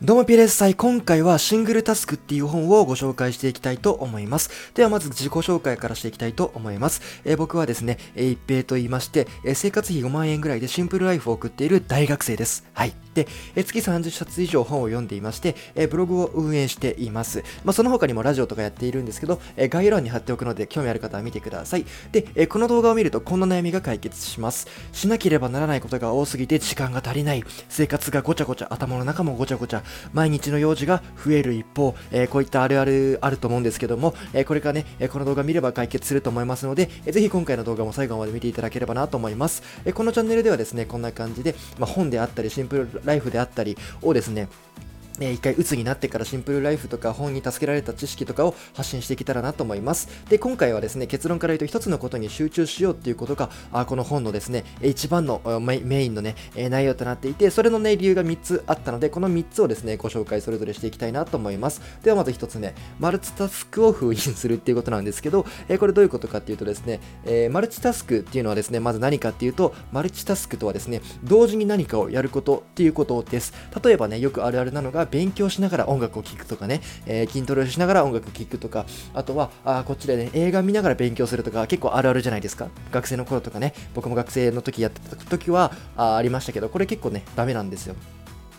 どうもピレス祭今回はシングルタスクっていう本をご紹介していきたいと思います。ではまず自己紹介からしていきたいと思います。えー、僕はですね、えー、一平と言いまして、えー、生活費5万円ぐらいでシンプルライフを送っている大学生です。はい。で、え月30冊以上本を読んでいまして、えブログを運営しています。まあ、その他にもラジオとかやっているんですけど、え概要欄に貼っておくので興味ある方は見てください。で、えこの動画を見るとこんな悩みが解決します。しなければならないことが多すぎて時間が足りない。生活がごちゃごちゃ、頭の中もごちゃごちゃ。毎日の用事が増える一方、え、こういったあるあるあると思うんですけども、え、これからね、えこの動画見れば解決すると思いますので、えー、ぜひ今回の動画も最後まで見ていただければなと思います。えこのチャンネルではですね、こんな感じで、まあ、本であったり、シンプルライフであったりをですね、え一回鬱になってからシンプルライフとか本に助けられた知識とかを発信していけたらなと思います。で、今回はですね、結論から言うと一つのことに集中しようっていうことが、あこの本のですね、一番のメインのね、内容となっていて、それのね、理由が3つあったので、この3つをですね、ご紹介それぞれしていきたいなと思います。ではまず1つ目、マルチタスクを封印するっていうことなんですけど、えこれどういうことかっていうとですね、えマルチタスクっていうのはですね、まず何かっていうと、マルチタスクとはですね、同時に何かをやることっていうことです。例えばね、よくあるあるなのが、勉強しながら音楽を聴くとかね、えー、筋トレをしながら音楽を聴くとか、あとは、あこっちでね、映画見ながら勉強するとか、結構あるあるじゃないですか。学生の頃とかね、僕も学生の時やってた時はあありましたけど、これ結構ね、ダメなんですよ。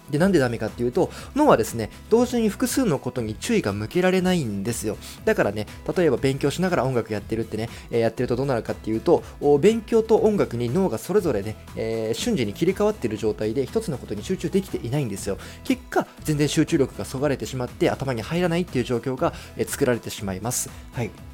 で、なんでダメかっていうと、脳はですね、同時に複数のことに注意が向けられないんですよ。だからね、例えば勉強しながら音楽やってるってね、えー、やってるとどうなるかっていうと、勉強と音楽に脳がそれぞれね、えー、瞬時に切り替わってる状態で一つのことに集中できていないんですよ。結果、全然集中力がそがれてしまって頭に入らないっていう状況が、えー、作られてしまいます。はい。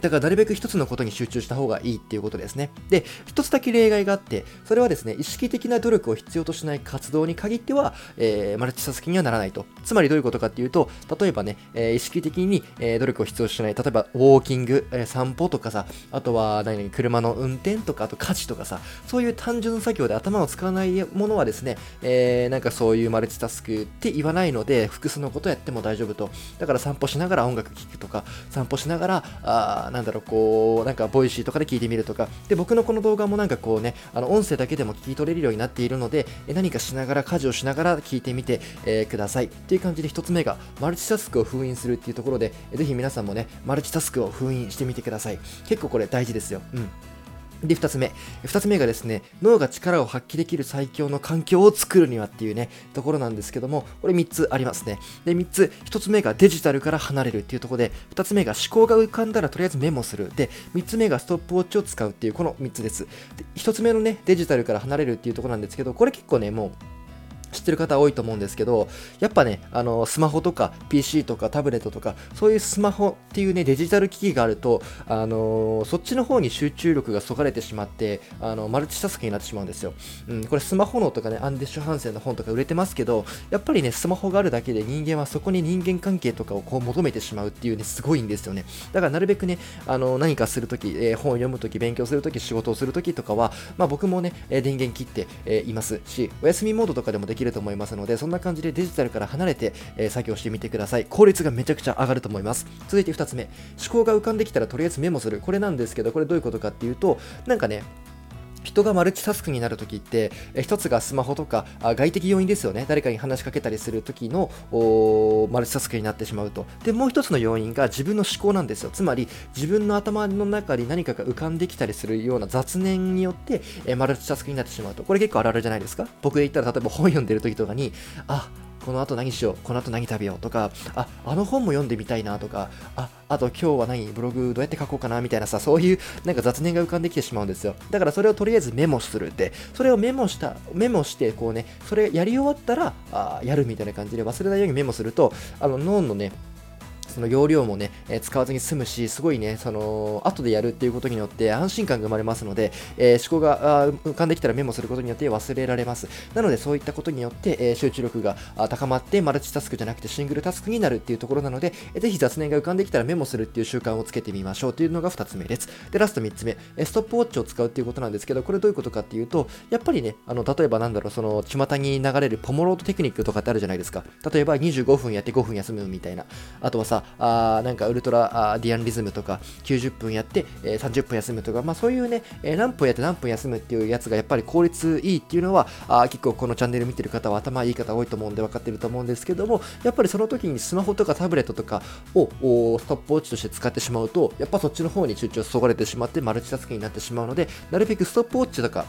だからなるべく一つのことに集中した方がいいっていうことですね。で、一つだけ例外があって、それはですね、意識的な努力を必要としない活動に限っては、えー、マルチタスクにはならないと。つまりどういうことかっていうと、例えばね、えー、意識的に、えー、努力を必要としない、例えばウォーキング、え、散歩とかさ、あとは何々車の運転とか、あと家事とかさ、そういう単純作業で頭を使わないものはですね、え、なんかそういうマルチタスクって言わないので、複数のことやっても大丈夫と。だから散歩しながら音楽聴くとか、散歩しながら、なんだろう、こう、なんか、ボイシーとかで聞いてみるとか、で、僕のこの動画もなんかこうね、あの、音声だけでも聞き取れるようになっているので、え何かしながら、家事をしながら聞いてみて、えー、ください。っていう感じで1つ目が、マルチタスクを封印するっていうところで、ぜひ皆さんもね、マルチタスクを封印してみてください。結構これ大事ですよ。うん。で、二つ目。二つ目がですね、脳が力を発揮できる最強の環境を作るにはっていうね、ところなんですけども、これ三つありますね。で、三つ、一つ目がデジタルから離れるっていうところで、二つ目が思考が浮かんだらとりあえずメモする。で、三つ目がストップウォッチを使うっていう、この三つです。で、一つ目のね、デジタルから離れるっていうところなんですけど、これ結構ね、もう、知ってる方多いと思うんですけど、やっぱね、あの、スマホとか PC とかタブレットとか、そういうスマホっていうね、デジタル機器があると、あのそっちの方に集中力がそがれてしまって、あの、マルチタスクになってしまうんですよ。うん、これスマホのとかね、アンデッシュ・ハンセンの本とか売れてますけど、やっぱりね、スマホがあるだけで人間はそこに人間関係とかをこう求めてしまうっていうね、すごいんですよね。だからなるべくね、あの、何かするとき、えー、本を読むとき、勉強するとき、仕事をするときとかは、まあ僕もね、電源切って、え、いますし、お休みモードとかでもでききると思いますので、そんな感じでデジタルから離れて、えー、作業してみてください。効率がめちゃくちゃ上がると思います。続いて2つ目、思考が浮かんできたらとりあえずメモする。これなんですけど、これどういうことかっていうと、なんかね、人がマルチタスクになるときって、え一つがスマホとか外的要因ですよね。誰かに話しかけたりするときのマルチタスクになってしまうと。で、もう一つの要因が自分の思考なんですよ。つまり、自分の頭の中に何かが浮かんできたりするような雑念によって、えマルチタスクになってしまうと。これ結構あるあるじゃないですか。僕で言ったら、例えば本読んでるときとかに、あ、この後何しよう、この後何食べようとか、あ、あの本も読んでみたいなとか、あ、あと今日は何、ブログどうやって書こうかなみたいなさ、そういうなんか雑念が浮かんできてしまうんですよ。だからそれをとりあえずメモするって、それをメモした、メモして、こうね、それやり終わったら、あやるみたいな感じで忘れないようにメモすると、あの脳のね、その容量もね、え、使わずに済むし、すごいね、その、後でやるっていうことによって安心感が生まれますので、えー、思考が浮かんできたらメモすることによって忘れられます。なので、そういったことによって、え、集中力が高まって、マルチタスクじゃなくてシングルタスクになるっていうところなので、えー、ぜひ雑念が浮かんできたらメモするっていう習慣をつけてみましょうというのが2つ目です。で、ラスト3つ目、えストップウォッチを使うっていうことなんですけど、これどういうことかっていうと、やっぱりね、あの、例えばなんだろう、その、巷に流れるポモロートテクニックとかってあるじゃないですか。例えば25分やって5分休むみたいな。あとはさ、あなんかウルトラあディアンリズムとか90分やって、えー、30分休むとか、まあ、そういうね、えー、何分やって何分休むっていうやつがやっぱり効率いいっていうのはあ結構このチャンネル見てる方は頭いい方多いと思うんで分かってると思うんですけどもやっぱりその時にスマホとかタブレットとかをストップウォッチとして使ってしまうとやっぱそっちの方に集中そがれてしまってマルチタスクになってしまうのでなるべくストップウォッチとか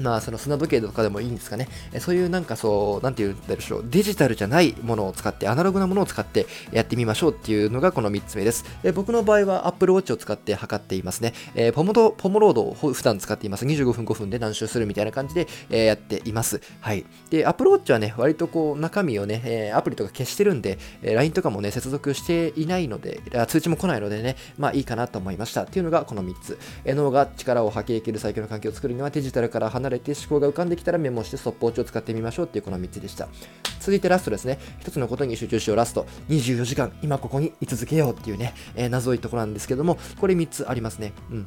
まあ、その砂時計とかでもいいんですかね。そういうなんかそう、なんて言うんでしょう、デジタルじゃないものを使って、アナログなものを使ってやってみましょうっていうのがこの3つ目です。え僕の場合は Apple Watch を使って測っていますね。えー、ポモドポモロードを普段使っています。25分5分で何周するみたいな感じで、え、やっています。はい。で、Apple Watch はね、割とこう中身をね、え、アプリとか消してるんで、えー、LINE とかもね、接続していないので、通知も来ないのでね、まあいいかなと思いました。っていうのがこの3つ。え、脳が力を発揮できる最強の環境を作るにはデジタルから離れて思考が浮かんできたらメモしてストップウォッチを使ってみましょうっていうこの3つでした。続いてラストですね。一つのことに集中しようラスト。24時間、今ここに居続けようっていうね、えー、謎いところなんですけども、これ3つありますね。うん。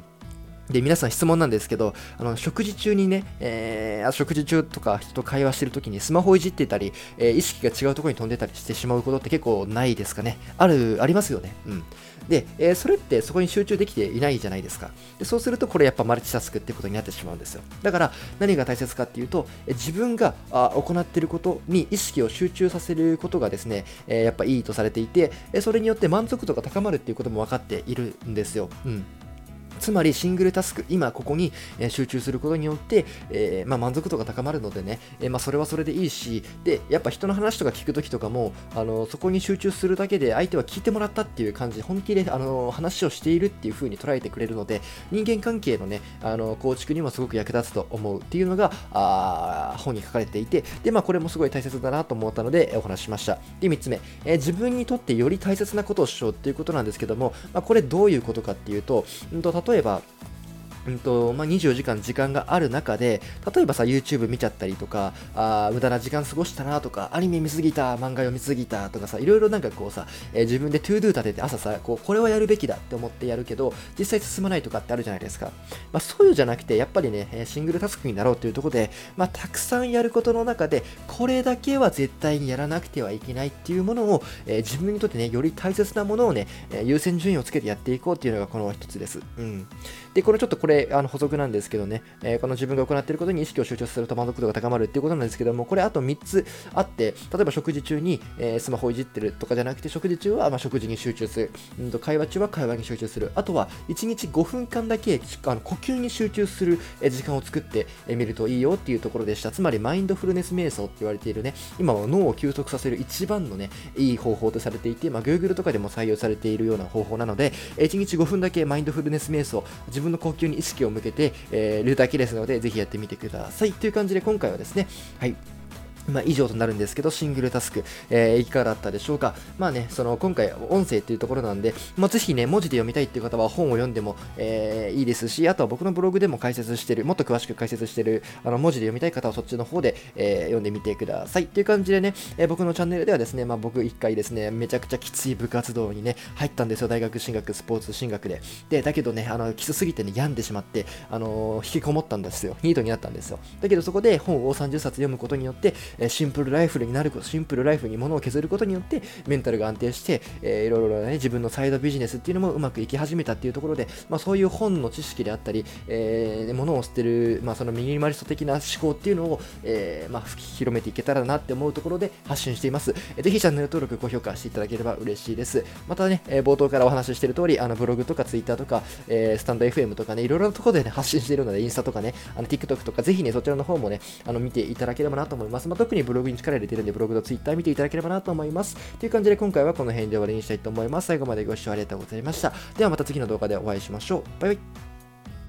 で、皆さん質問なんですけど、あの、食事中にね、えー、食事中とか人と会話してる時にスマホいじってたり、えー、意識が違うところに飛んでたりしてしまうことって結構ないですかね。ある、ありますよね。うん。で、えー、それってそこに集中できていないじゃないですか。でそうするとこれやっぱマルチタスクってことになってしまうんですよ。だから何が大切かっていうと、え自分があ行っていることに意識を集中させることがですね、えー、やっぱいいとされていて、それによって満足度が高まるっていうことも分かっているんですよ。うん。つまりシングルタスク、今ここに集中することによって、えー、まあ、満足度が高まるのでね、えー、まあ、それはそれでいいし、で、やっぱ人の話とか聞くときとかも、あのそこに集中するだけで相手は聞いてもらったっていう感じ、本気であの話をしているっていう風に捉えてくれるので、人間関係のね、あの構築にもすごく役立つと思うっていうのが、あ本に書かれていて、で、まあ、これもすごい大切だなと思ったので、お話しました。で、3つ目、えー、自分にとってより大切なことをしようっていうことなんですけども、まあ、これどういうことかっていうと、うんと例例えば、うんとまあ、24時間時間がある中で、例えばさ、YouTube 見ちゃったりとか、あ無駄な時間過ごしたなとか、アニメ見すぎた、漫画読みすぎたとかさ、いろいろなんかこうさ、えー、自分で to do 立てて朝さ、こう、これはやるべきだって思ってやるけど、実際進まないとかってあるじゃないですか。まあ、そういうじゃなくて、やっぱりね、シングルタスクになろうというところで、まあ、たくさんやることの中で、これだけは絶対にやらなくてはいけないっていうものを、えー、自分にとってね、より大切なものをね、優先順位をつけてやっていこうっていうのがこの一つです。うん。で、これちょっとこれ、あの補足なんですけどね、えー、この自分が行っていることに意識を集中すると満足度が高まるっていうことなんですけども、これあと3つあって、例えば食事中に、えー、スマホをいじってるとかじゃなくて、食事中はま食事に集中する、うんと、会話中は会話に集中する、あとは1日5分間だけあの呼吸に集中する時間を作ってみるといいよっていうところでした。つまりマインドフルネス瞑想って言われているね、今は脳を休息させる一番のね、いい方法とされていて、まあ、Google とかでも採用されているような方法なので、1日5分だけマインドフルネス瞑想、自分の呼吸に意識を向けて、えー、るだけですので、ぜひやってみてください。という感じで今回はですね、はい。まあ、以上となるんですけど、シングルタスク、えー、いかがだったでしょうか。まあね、その今回音声っていうところなんで、まあ、ぜひね、文字で読みたいっていう方は本を読んでも、えー、いいですし、あとは僕のブログでも解説してる、もっと詳しく解説してる、あの文字で読みたい方はそっちの方で、えー、読んでみてください。っていう感じでね、え僕のチャンネルではですね、まあ、僕一回ですね、めちゃくちゃきつい部活動にね、入ったんですよ。大学進学、スポーツ進学で。で、だけどね、あの、きつすぎてね、病んでしまって、あの引きこもったんですよ。ニートになったんですよ。だけどそこで本を30冊読むことによって、えシンプルライフルになること、シンプルライフに物を削ることによって、メンタルが安定して、えー、いろいろね、自分のサイドビジネスっていうのもうまくいき始めたっていうところで、まあ、そういう本の知識であったり、えー、物を捨てる、まあ、そのミニマリスト的な思考っていうのを、えー、まあ、広めていけたらなって思うところで発信しています。えー、ぜひチャンネル登録、高評価していただければ嬉しいです。またね、えー、冒頭からお話ししている通り、あのブログとかツイッターとか、えー、スタンド FM とかね、いろいろなところで、ね、発信しているので、インスタとかね、あの TikTok とか、ぜひね、そちらの方もね、あの見ていただければなと思います。ま、特にブログに力入れてるんで、ブログとツイッター見ていただければなと思います。という感じで今回はこの辺で終わりにしたいと思います。最後までご視聴ありがとうございました。ではまた次の動画でお会いしましょう。バイバイ。